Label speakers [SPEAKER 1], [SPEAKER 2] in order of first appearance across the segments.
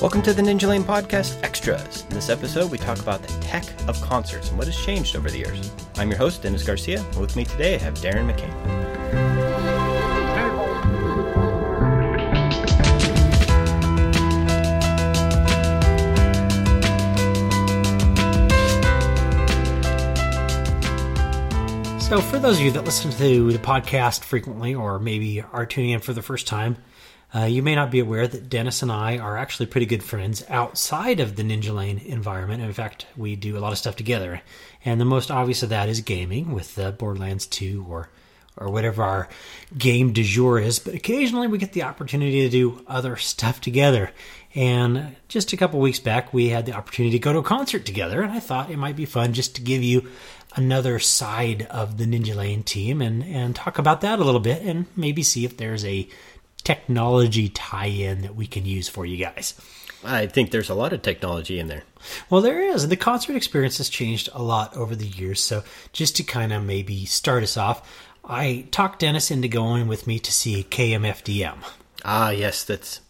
[SPEAKER 1] Welcome to the Ninjalane Podcast Extras. In this episode, we talk about the tech of concerts and what has changed over the years. I'm your host, Dennis Garcia, and with me today I have Darren McCain.
[SPEAKER 2] So, for those of you that listen to the podcast frequently, or maybe are tuning in for the first time, uh, you may not be aware that Dennis and I are actually pretty good friends outside of the Ninjalane environment. In fact, we do a lot of stuff together, and the most obvious of that is gaming with uh, Borderlands 2 or or whatever our game du jour is. But occasionally, we get the opportunity to do other stuff together. And just a couple weeks back, we had the opportunity to go to a concert together, and I thought it might be fun just to give you another side of the Ninjalane team and, and talk about that a little bit and maybe see if there's a technology tie in that we can use for you guys.
[SPEAKER 1] I think there's a lot of technology in there.
[SPEAKER 2] Well, there is. The concert experience has changed a lot over the years. So, just to kind of maybe start us off, I talked Dennis into going with me to see KMFDM.
[SPEAKER 1] Ah, yes, that's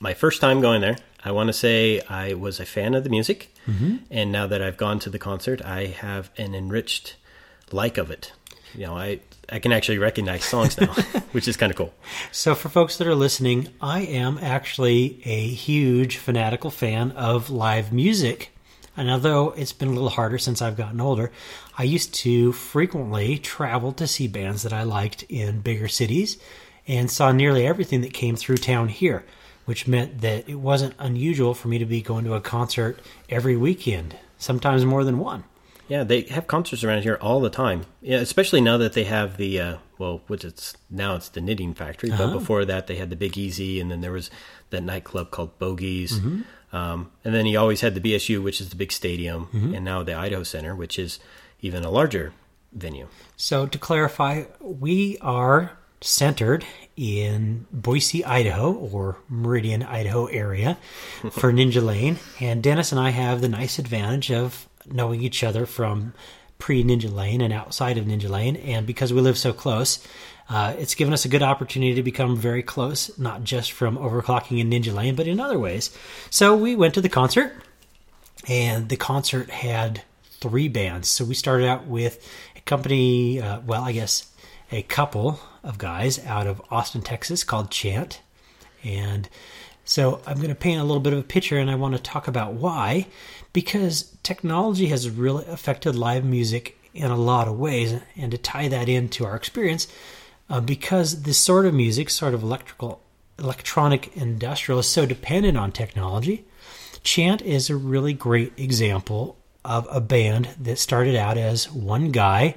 [SPEAKER 1] my first time going there. I want to say I was a fan of the music, mm-hmm. and now that I've gone to the concert, I have an enriched like of it. You know, I I can actually recognize songs now, which is kind of cool.
[SPEAKER 2] So, for folks that are listening, I am actually a huge fanatical fan of live music. And although it's been a little harder since I've gotten older, I used to frequently travel to see bands that I liked in bigger cities and saw nearly everything that came through town here, which meant that it wasn't unusual for me to be going to a concert every weekend, sometimes more than one.
[SPEAKER 1] Yeah, they have concerts around here all the time. Yeah, especially now that they have the uh, well, which it's now it's the Knitting Factory, but
[SPEAKER 2] Uh-huh.
[SPEAKER 1] before that they had the Big Easy, and then there was that nightclub called Bogies, um, and then you always had the BSU, which is the big stadium, and now the Idaho Center, which is even a larger venue.
[SPEAKER 2] So, to clarify, we are centered in Boise, Idaho, or Meridian, Idaho area for Ninjalane. And Dennis and I have the nice advantage of knowing each other from pre Ninjalane and outside of Ninjalane. And because we live so close, uh, it's given us a good opportunity to become very close, not just from overclocking in Ninjalane, but in other ways. So, we went to the concert, and the concert had three bands. So we started out with a company, uh, well, I guess a couple of guys out of Austin, Texas called Chant. And so I'm going to paint a little bit of a picture and I want to talk about why. Because technology has really affected live music in a lot of ways. And to tie that into our experience, uh, because this sort of music, sort of electrical, electronic industrial, is so dependent on technology. Chant is a really great example of a band that started out as one guy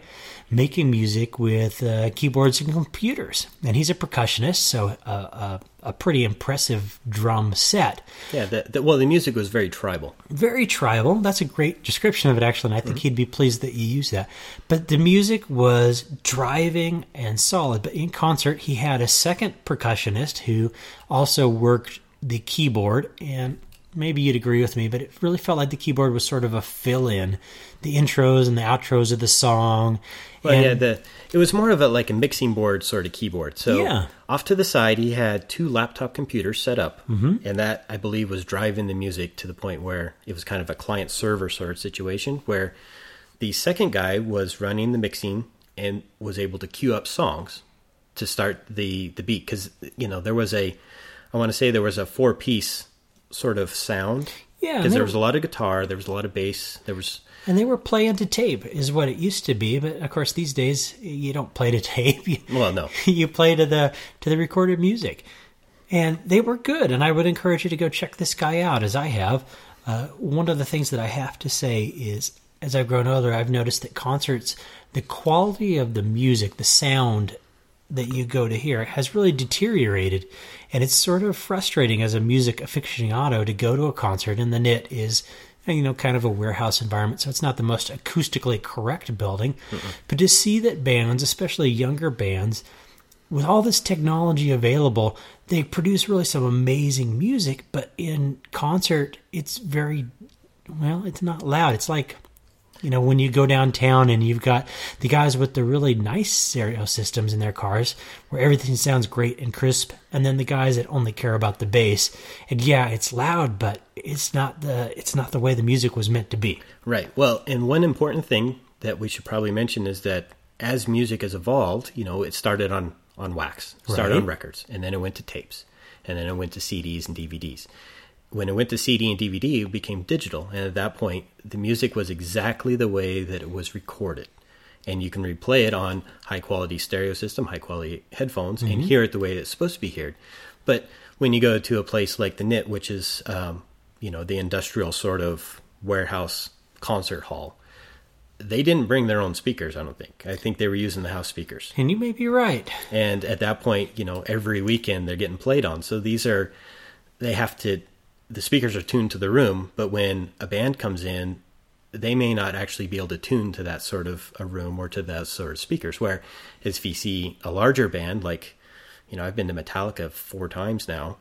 [SPEAKER 2] making music with uh, keyboards and computers. And he's a percussionist, so a, a, a pretty impressive drum set.
[SPEAKER 1] Yeah, the, the, well, the music was very tribal.
[SPEAKER 2] Very tribal. That's a great description of it, actually, and I think mm-hmm. he'd be pleased that you use that. But the music was driving and solid. But in concert, he had a second percussionist who also worked the keyboard and maybe you'd agree with me, but it really felt like the keyboard was sort of a fill in. The intros and the outros of the song.
[SPEAKER 1] Well,
[SPEAKER 2] and
[SPEAKER 1] yeah, the it was more of a like a mixing board sort of keyboard. So
[SPEAKER 2] Yeah.
[SPEAKER 1] off to the side, he had two laptop computers set up, mm-hmm. and that I believe was driving the music to the point where it was kind of a client server sort of situation where the second guy was running the mixing and was able to cue up songs to start the the beat because you know there was a I want to say there was a four piece sort of sound
[SPEAKER 2] Yeah,
[SPEAKER 1] because there was a lot of guitar, there was a lot of bass, there was
[SPEAKER 2] and they were playing to tape, is what it used to be. But of course, these days you don't play to tape. You,
[SPEAKER 1] well no
[SPEAKER 2] you play to the to the recorded music, and they were good. And I would encourage you to go check this guy out, as I have. Uh, one of the things that I have to say is, as I've grown older, I've noticed that concerts, the quality of the music, the sound that you go to hear has really deteriorated. And it's sort of frustrating as a music aficionado to go to a concert and the knit is, you know, kind of a warehouse environment. So it's not the most acoustically correct building. But to see that bands, especially younger bands, with all this technology available, they produce really some amazing music. But in concert, it's very, well, it's not loud. It's like You know, when you go downtown and you've got the guys with the really nice stereo systems in their cars where everything sounds great and crisp, and then the guys that only care about the bass. And yeah, it's loud, but it's not the it's not the way the music was meant to be.
[SPEAKER 1] Right. Well, and one important thing that we should probably mention is that as music has evolved, you know, it started on on wax, started
[SPEAKER 2] Right.
[SPEAKER 1] on records, and then it went to tapes, and then it went to CDs and DVDs. When it went to CD and DVD, it became digital, and at that point, the music was exactly the way that it was recorded. And you can replay it on high quality stereo system, high quality headphones, and hear it the way it's supposed to be heard. But when you go to a place like the Knit, which is um, you know the industrial sort of warehouse concert hall, they didn't bring their own speakers. I don't think. I think they were using the house speakers.
[SPEAKER 2] And you may be right.
[SPEAKER 1] And at that point, you know, every weekend they're getting played on. So these are, they have to, the speakers are tuned to the room, but when a band comes in, they may not actually be able to tune to that sort of a room or to those sort of speakers. Where if you see a larger band, like, you know, I've been to Metallica four times now,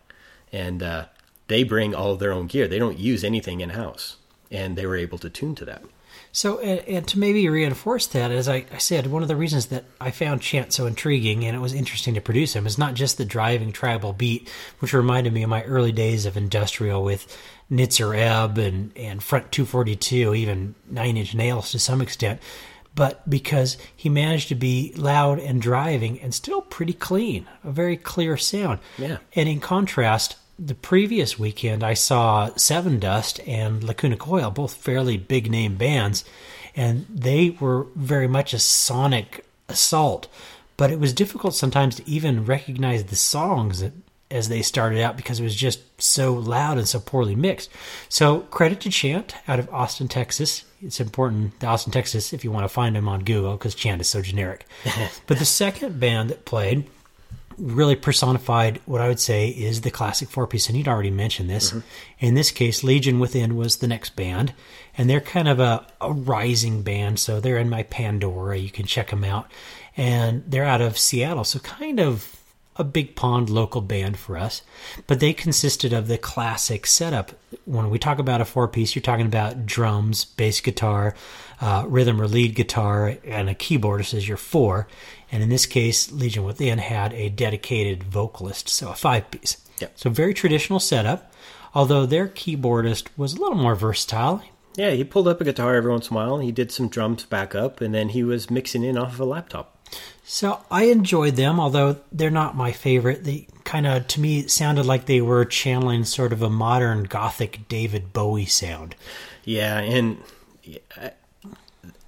[SPEAKER 1] and uh, they bring all of their own gear. They don't use anything in house, and they were able to tune to that.
[SPEAKER 2] So, and, and to maybe reinforce that, as I, I said, one of the reasons that I found Chant so intriguing and it was interesting to produce him is not just the driving tribal beat, which reminded me of my early days of industrial with Nitzer Ebb and, and Front 242, even Nine Inch Nails to some extent, but because he managed to be loud and driving and still pretty clean, a very clear sound.
[SPEAKER 1] Yeah.
[SPEAKER 2] And in contrast, the previous weekend I saw Sevendust and Lacuna Coil, both fairly big name bands, and they were very much a sonic assault. But it was difficult sometimes to even recognize the songs that, as they started out because it was just so loud and so poorly mixed. So credit to Chant out of Austin, Texas. It's important, the Austin, Texas, if you want to find him on Google, because Chant is so generic. but the second band that played really personified what I would say is the classic four piece, and you'd already mentioned this. Mm-hmm. In this case, Legion Within was the next band, and they're kind of a, a rising band, so they're in my Pandora. You can check them out, and they're out of Seattle, so kind of a big pond local band for us. But they consisted of the classic setup. When we talk about a four piece, you're talking about drums, bass guitar, uh, rhythm or lead guitar, and a keyboardist as your four. And in this case, Legion Within had a dedicated vocalist, so a five piece.
[SPEAKER 1] Yep.
[SPEAKER 2] So very traditional setup, although their keyboardist was a little more versatile.
[SPEAKER 1] Yeah, he pulled up a guitar every once in a while. He did some drums back up, and then he was mixing in off of a laptop.
[SPEAKER 2] So I enjoyed them, although they're not my favorite. They kind of, to me, sounded like they were channeling sort of a modern gothic David Bowie sound.
[SPEAKER 1] Yeah, and I,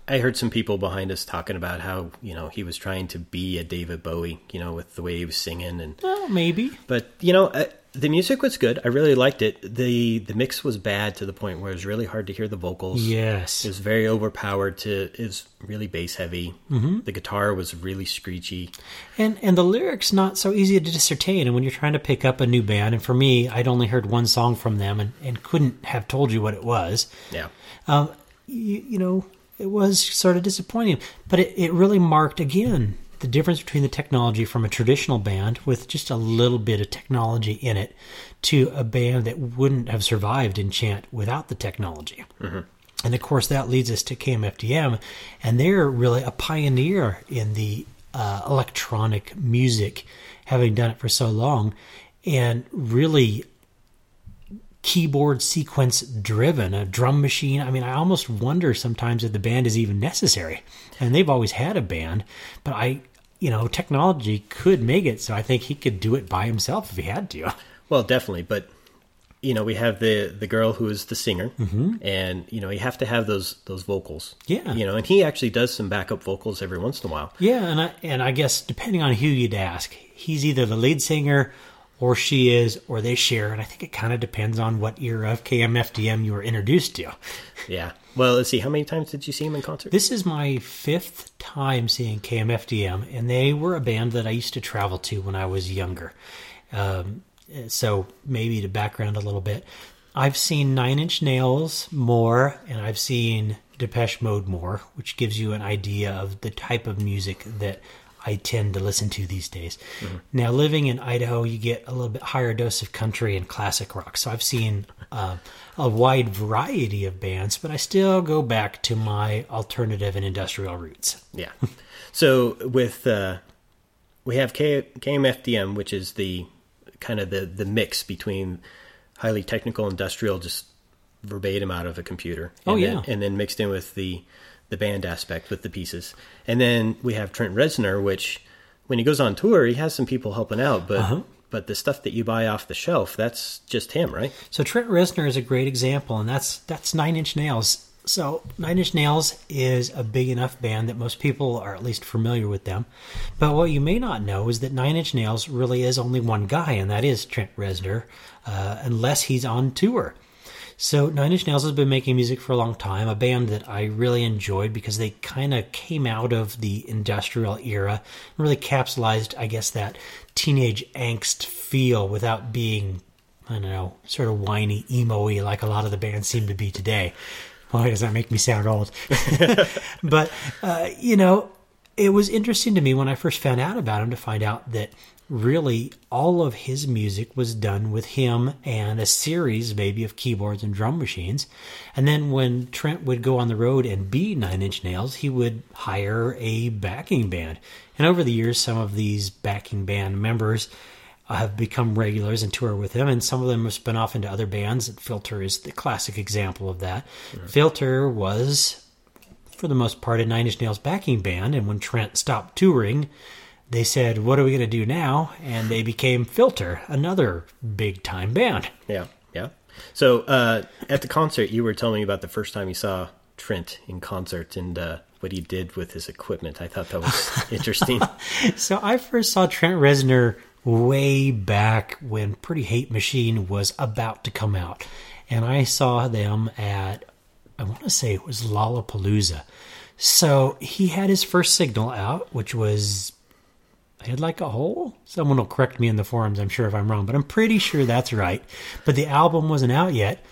[SPEAKER 1] I heard some people behind us talking about how you know he was trying to be a David Bowie, you know, with the way he was singing, and
[SPEAKER 2] Well, maybe.
[SPEAKER 1] but you know uh, the music was good. I really liked it. the The mix was bad to the point where it was really hard to hear the vocals.
[SPEAKER 2] Yes.
[SPEAKER 1] It was very overpowered. To it was really bass heavy. Mm-hmm. The guitar was really screechy.
[SPEAKER 2] And and the lyrics not so easy to discertain. And when you're trying to pick up a new band, and for me, I'd only heard one song from them and, and couldn't have told you what it was.
[SPEAKER 1] Yeah,
[SPEAKER 2] Um, you, you know, it was sort of disappointing. But it, it really marked again the difference between the technology from a traditional band with just a little bit of technology in it to a band that wouldn't have survived in chant without the technology. And of course, that leads us to KMFDM, and they're really a pioneer in the uh, electronic music, having done it for so long, and really keyboard sequence driven, a drum machine. I mean, I almost wonder sometimes if the band is even necessary. And they've always had a band, but I, you know, technology could make it so I think he could do it by himself if he had to.
[SPEAKER 1] well, definitely. But you know, we have the the girl who is the singer, mm-hmm. and you know, you have to have those those vocals.
[SPEAKER 2] Yeah.
[SPEAKER 1] you know, and he actually does some backup vocals every once in a while.
[SPEAKER 2] Yeah, and I and I guess depending on who you'd ask, he's either the lead singer or she is or they share, and I think it kind of depends on what era of KMFDM you were introduced to.
[SPEAKER 1] Yeah. Well, let's see. How many times did you see him in concert?
[SPEAKER 2] This is my fifth time seeing KMFDM, and they were a band that I used to travel to when I was younger. Um, so maybe to background a little bit, I've seen Nine Inch Nails more, and I've seen Depeche Mode more, which gives you an idea of the type of music that I tend to listen to these days. Now, living in Idaho, you get a little bit higher dose of country and classic rock. So I've seen uh, a wide variety of bands, but I still go back to my alternative and industrial roots.
[SPEAKER 1] Yeah. So with uh, we have K- KMFDM, which is the kind of the the mix between highly technical industrial, just verbatim out of a computer.
[SPEAKER 2] Oh,
[SPEAKER 1] and
[SPEAKER 2] yeah.
[SPEAKER 1] then, and then mixed in with the the band aspect with the pieces. And then we have Trent Reznor, which when he goes on tour, he has some people helping out, but
[SPEAKER 2] Uh-huh.
[SPEAKER 1] but the stuff that you buy off the shelf, that's just him, right?
[SPEAKER 2] So Trent Reznor is a great example, and that's that's Nine Inch Nails. So Nine Inch Nails is a big enough band that most people are at least familiar with them. But what you may not know is that Nine Inch Nails really is only one guy, and that is Trent Reznor, uh, unless he's on tour. So Nine Inch Nails has been making music for a long time, a band that I really enjoyed because they kind of came out of the industrial era, and really capsulized, I guess, that teenage angst feel without being, I don't know, sort of whiny, emo-y like a lot of the bands seem to be today. Why does that make me sound old? but, uh, you know, it was interesting to me when I first found out about him to find out that really all of his music was done with him and a series maybe of keyboards and drum machines. And then when Trent would go on the road and be Nine Inch Nails, he would hire a backing band. And over the years, some of these backing band members uh, have become regulars and tour with him, and some of them have spun off into other bands. Filter is the classic example of that. Filter was for the most part, a Nine Inch Nails backing band. And when Trent stopped touring, they said, What are we going to do now? And they became Filter, another big time band.
[SPEAKER 1] Yeah, yeah. So uh, at the concert, you were telling me about the first time you saw Trent in concert and uh, what he did with his equipment. I thought that was interesting.
[SPEAKER 2] So I first saw Trent Reznor way back when Pretty Hate Machine was about to come out. And I saw them at, I want to say it was Lollapalooza. So he had his first signal out, which was Head Like a Hole. Someone will correct me in the forums, I'm sure, if I'm wrong, but I'm pretty sure that's right. But the album wasn't out yet.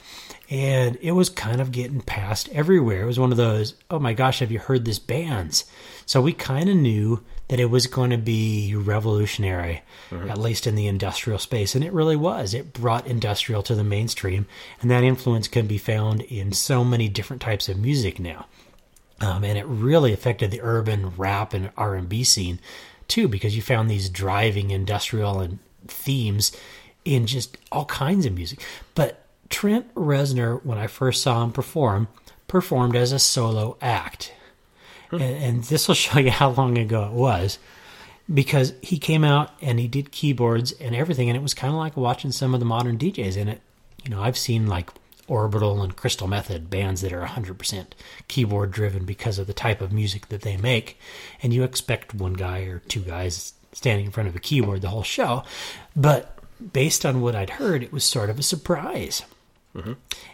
[SPEAKER 2] And it was kind of getting passed everywhere. It was one of those, oh my gosh, have you heard this bands? So we kind of knew that it was going to be revolutionary, at least in the industrial space. And it really was. It brought industrial to the mainstream. And that influence can be found in so many different types of music now. Um, and it really affected the urban rap and R&B scene too, because you found these driving industrial and themes in just all kinds of music. But Trent Reznor, when I first saw him perform, performed as a solo act. And, and this will show you how long ago it was because he came out and he did keyboards and everything. And it was kind of like watching some of the modern DJs in it. You know, I've seen like Orbital and Crystal Method bands that are 100% keyboard driven because of the type of music that they make. And you expect one guy or two guys standing in front of a keyboard the whole show. But based on what I'd heard, it was sort of a surprise. Mm-hmm.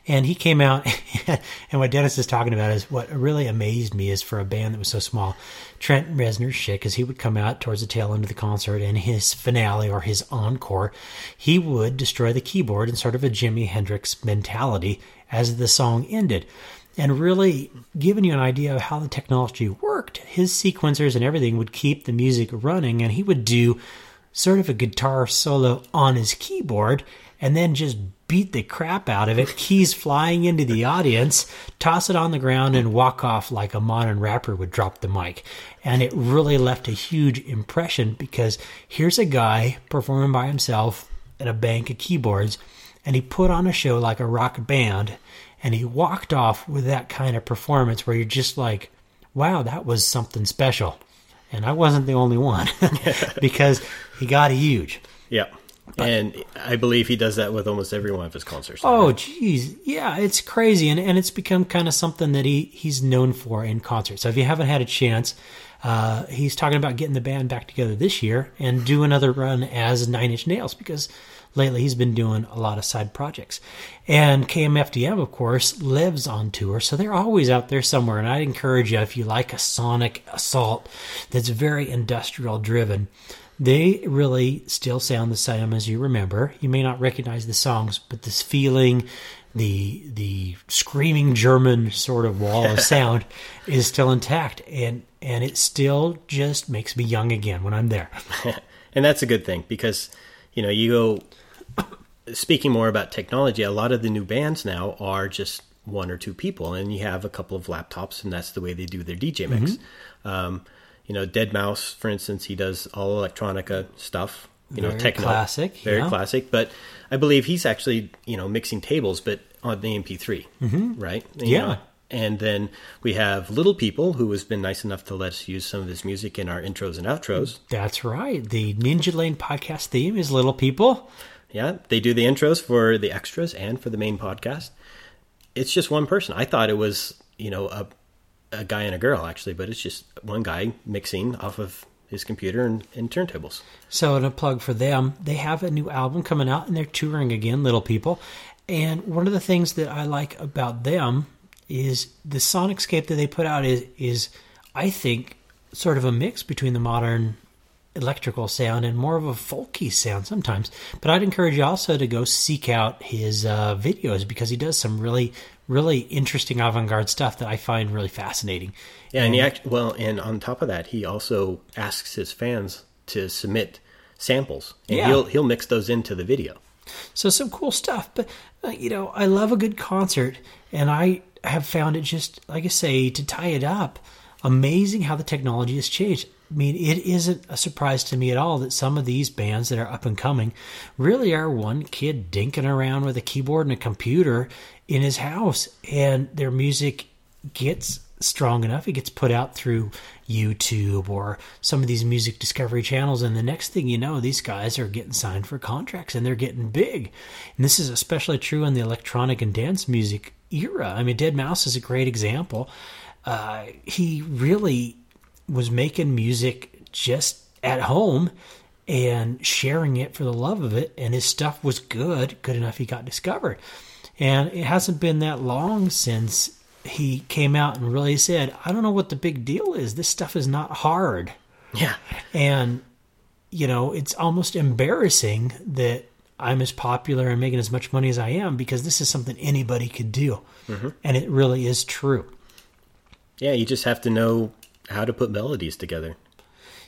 [SPEAKER 2] And he came out, and what Dennis is talking about is what really amazed me is for a band that was so small, Trent Reznor's shit, because he would come out towards the tail end of the concert, and his finale or his encore, he would destroy the keyboard in sort of a Jimi Hendrix mentality as the song ended. And really giving you an idea of how the technology worked, his sequencers and everything would keep the music running, and he would do sort of a guitar solo on his keyboard and then just beat the crap out of it, keys flying into the audience, toss it on the ground, and walk off like a modern rapper would drop the mic. And it really left a huge impression because here's a guy performing by himself at a bank of keyboards, and he put on a show like a rock band, and he walked off with that kind of performance where you're just like, wow, that was something special. And I wasn't the only one because he got huge.
[SPEAKER 1] yeah. And I believe he does that with almost every one of his concerts.
[SPEAKER 2] Oh, geez, yeah, it's crazy, and and it's become kind of something that he he's known for in concerts. So if you haven't had a chance, uh, he's talking about getting the band back together this year and do another run as Nine Inch Nails because lately he's been doing a lot of side projects. And KMFDM, of course, lives on tour, so they're always out there somewhere. And I'd encourage you if you like a sonic assault that's very industrial driven. They really still sound the same as you remember. You may not recognize the songs, but this feeling, the the screaming German sort of wall of sound is still intact, and and it still just makes me young again when I'm there.
[SPEAKER 1] and that's a good thing because you know you go speaking more about technology a lot of the new bands now are just one or two people and you have a couple of laptops and that's the way they do their dj mix
[SPEAKER 2] Mm-hmm.
[SPEAKER 1] um, you know deadmau5 for instance he does all electronica stuff you know
[SPEAKER 2] Very
[SPEAKER 1] techno
[SPEAKER 2] classic,
[SPEAKER 1] very
[SPEAKER 2] yeah.
[SPEAKER 1] classic but i believe he's actually you know mixing tables but on the mp3 mm-hmm. right You
[SPEAKER 2] Yeah.
[SPEAKER 1] know, and then we have Little People, who has been nice enough to let us use some of his music in our intros and outros.
[SPEAKER 2] That's right. The Ninjalane podcast theme is Little People.
[SPEAKER 1] Yeah, they do the intros for the extras and for the main podcast. It's just one person. I thought it was, you know, a a guy and a girl actually, but it's just one guy mixing off of his computer and, and turntables.
[SPEAKER 2] So, a plug for them, they have a new album coming out and they're touring again, Little People. And one of the things that I like about them is the Sonicscape that they put out is, is I think, sort of a mix between the modern electrical sound and more of a folky sound sometimes. But I'd encourage you also to go seek out his uh, videos because he does some really, really interesting avant garde stuff that I find really fascinating.
[SPEAKER 1] Yeah, and he act well, and on top of that, he also asks his fans to submit samples, and
[SPEAKER 2] Yeah.
[SPEAKER 1] he'll he'll mix those into the video.
[SPEAKER 2] So some cool stuff. But uh, you know, I love a good concert, and I have found it just like I say to tie it up. Amazing how the technology has changed. I mean, it isn't a surprise to me at all that some of these bands that are up and coming really are one kid dinking around with a keyboard and a computer in his house, and their music gets strong enough. It gets put out through YouTube or some of these music discovery channels. And the next thing you know, these guys are getting signed for contracts and they're getting big. And this is especially true in the electronic and dance music era. I mean, deadmau5 is a great example. Uh, he really was making music just at home and sharing it for the love of it. And his stuff was good, good enough he got discovered. And it hasn't been that long since he came out and really said, I don't know what the big deal is. This stuff is not hard.
[SPEAKER 1] Yeah,
[SPEAKER 2] And, you know, it's almost embarrassing that I'm as popular and making as much money as I am because this is something anybody could do. Mm-hmm. And it really is true.
[SPEAKER 1] yeah. You just have to know how to put melodies together.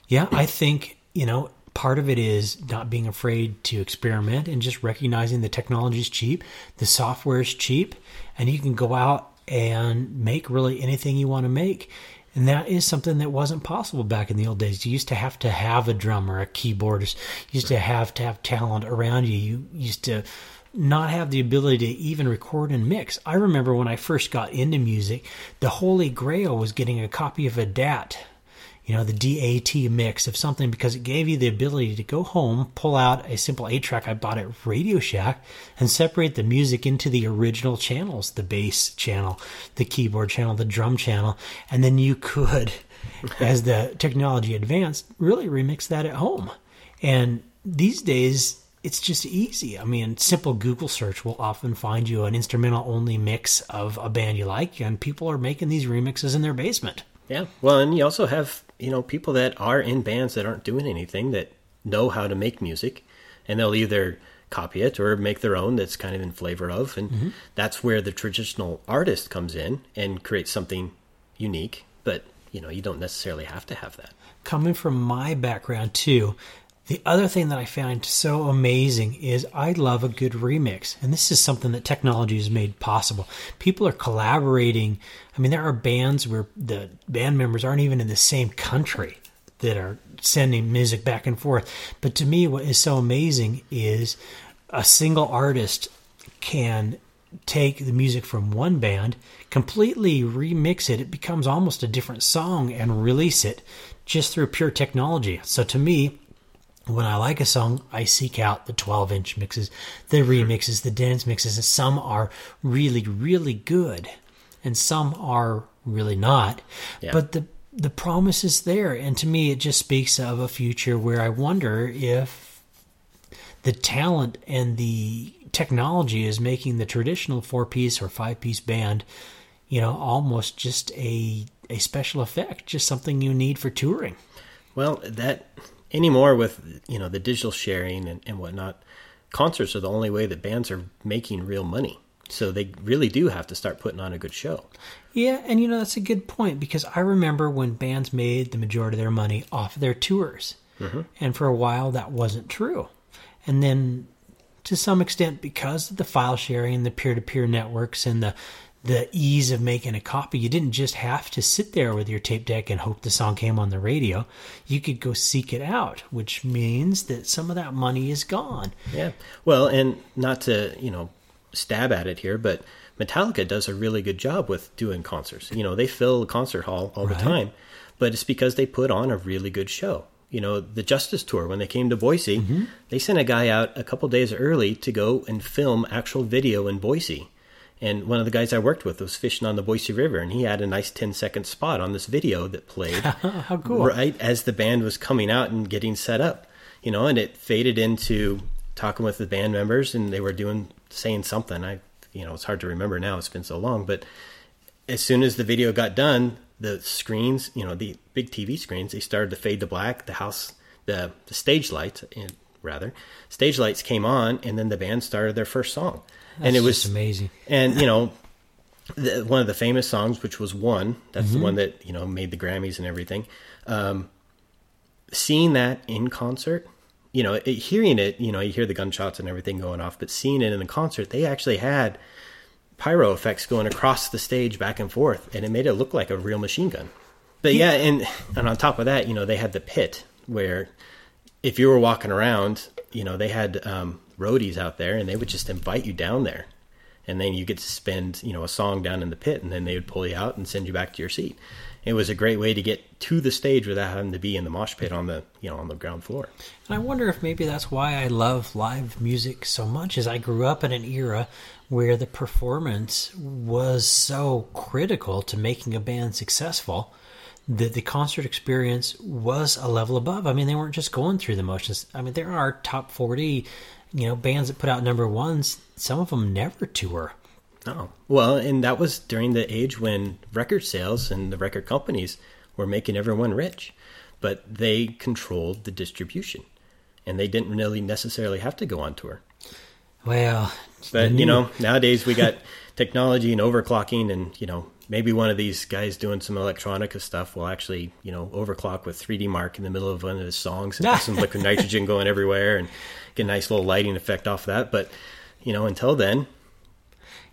[SPEAKER 2] Yeah, I think, you know, part of it is not being afraid to experiment and just recognizing the technology is cheap, the software is cheap, and you can go out and make really anything you want to make. And that is something that wasn't possible back in the old days. You used to have to have a drummer, a keyboardist. You used to have to have talent around you. You used to not have the ability to even record and mix. I remember when I first got into music, the holy grail was getting a copy of a DAT you know, the DAT mix of something because it gave you the ability to go home, pull out a simple 8 track I bought at Radio Shack, and separate the music into the original channels the bass channel, the keyboard channel, the drum channel, and then you could, as the technology advanced, really remix that at home. And these days, it's just easy. I mean, simple Google search will often find you an instrumental only mix of a band you like, and people are making these remixes in their basement.
[SPEAKER 1] Yeah. Well, and you also have, you know, people that are in bands that aren't doing anything that know how to make music and they'll either copy it or make their own that's kind of in flavor of and mm-hmm. that's where the traditional artist comes in and creates something unique, but you know, you don't necessarily have to have that.
[SPEAKER 2] coming from my background too, the other thing that I find so amazing is I love a good remix. And this is something that technology has made possible. People are collaborating. I mean, there are bands where the band members aren't even in the same country that are sending music back and forth. But to me, what is so amazing is a single artist can take the music from one band, completely remix it. It becomes almost a different song and release it just through pure technology. So to me, when I like a song, I seek out the 12 inch mixes, the remixes, the dance mixes, and some are really, really good, and some are really not.
[SPEAKER 1] Yeah.
[SPEAKER 2] But the the promise is there, and to me, it just speaks of a future where I wonder if the talent and the technology is making the traditional four piece or five piece band, you know, almost just a a special effect, just something you need for touring.
[SPEAKER 1] Well, that anymore with you know the digital sharing and, and whatnot, concerts are the only way that bands are making real money. So they really do have to start putting on a good show.
[SPEAKER 2] Yeah, and you know that's a good point because I remember when bands made the majority of their money off of their tours, mm-hmm. and for a while that wasn't true, and then to some extent because of the file sharing, and the peer-to-peer networks, and the the ease of making a copy, you didn't just have to sit there with your tape deck and hope the song came on the radio. You could go seek it out, which means that some of that money is gone.
[SPEAKER 1] Yeah. Well, and not to you know stab at it here, but Metallica does a really good job with doing concerts. You know, they fill a concert hall all right. the time, but it's because they put on a really good show. You know, the Justice Tour, when they came to Boise, mm-hmm. they sent a guy out a couple days early to go and film actual video in Boise. And one of the guys I worked with was fishing on the Boise River, and he had a nice 10 second spot on this video that played
[SPEAKER 2] How cool.
[SPEAKER 1] right as the band was coming out and getting set up. You know, and it faded into talking with the band members, and they were doing saying something. I you know, it's hard to remember now. It's been so long, but as soon as the video got done, the screens, you know, the big TV screens, they started to fade to black. The house, the the stage lights, and rather, stage lights came on, and then the band started their first song,
[SPEAKER 2] That's
[SPEAKER 1] and it was
[SPEAKER 2] amazing.
[SPEAKER 1] And you know, the, one of the famous songs, which was one, that's mm-hmm. the one that you know made the Grammys and everything. Um, seeing that in concert you know, it, hearing it, you know, you hear the gunshots and everything going off, but seeing it in the concert, they actually had pyro effects going across the stage back and forth, and it made it look like a real machine gun. But yeah, and and on top of that, you know, they had the pit where if you were walking around, you know, they had um, roadies out there, and they would just invite you down there, and then you get to spend, you know, a song down in the pit, and then they would pull you out and send you back to your seat it was a great way to get to the stage without having to be in the mosh pit on the you know on the ground floor.
[SPEAKER 2] And I wonder if maybe that's why I love live music so much. Is I grew up in an era where the performance was so critical to making a band successful that the concert experience was a level above. I mean, they weren't just going through the motions. I mean, there are top forty, you know, bands that put out number ones. Some of them never tour.
[SPEAKER 1] Oh, well, and that was during the age when record sales and the record companies were making everyone rich, but they controlled the distribution and they didn't really necessarily have to go on tour.
[SPEAKER 2] Well,
[SPEAKER 1] but you know, nowadays we got technology and overclocking, and you know, maybe one of these guys doing some electronica stuff will actually, you know, overclock with 3DMark in the middle of one of his songs and have some liquid nitrogen going everywhere and get a nice little lighting effect off that. But you know, until then,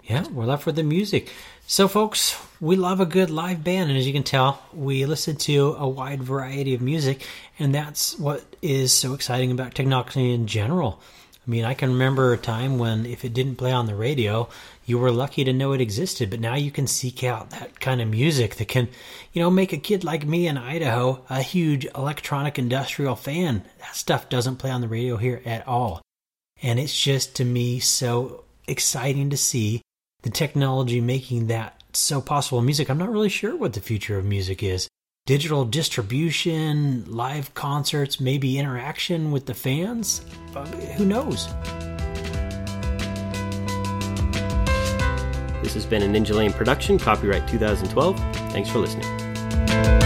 [SPEAKER 2] yeah, we're left with the music. So, folks, we love a good live band, and as you can tell, we listen to a wide variety of music, and that's what is so exciting about technology in general. I mean, I can remember a time when if it didn't play on the radio, you were lucky to know it existed, but now you can seek out that kind of music that can, you know, make a kid like me in Idaho a huge electronic industrial fan. That stuff doesn't play on the radio here at all. And it's just to me so exciting to see the technology making that so possible music, I'm not really sure what the future of music is. Digital distribution, live concerts, maybe interaction with the fans? Who knows?
[SPEAKER 1] This has been a Ninjalane production, copyright 2012. Thanks for listening.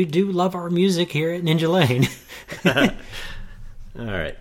[SPEAKER 2] We do love our music here at Ninjalane.
[SPEAKER 1] All right.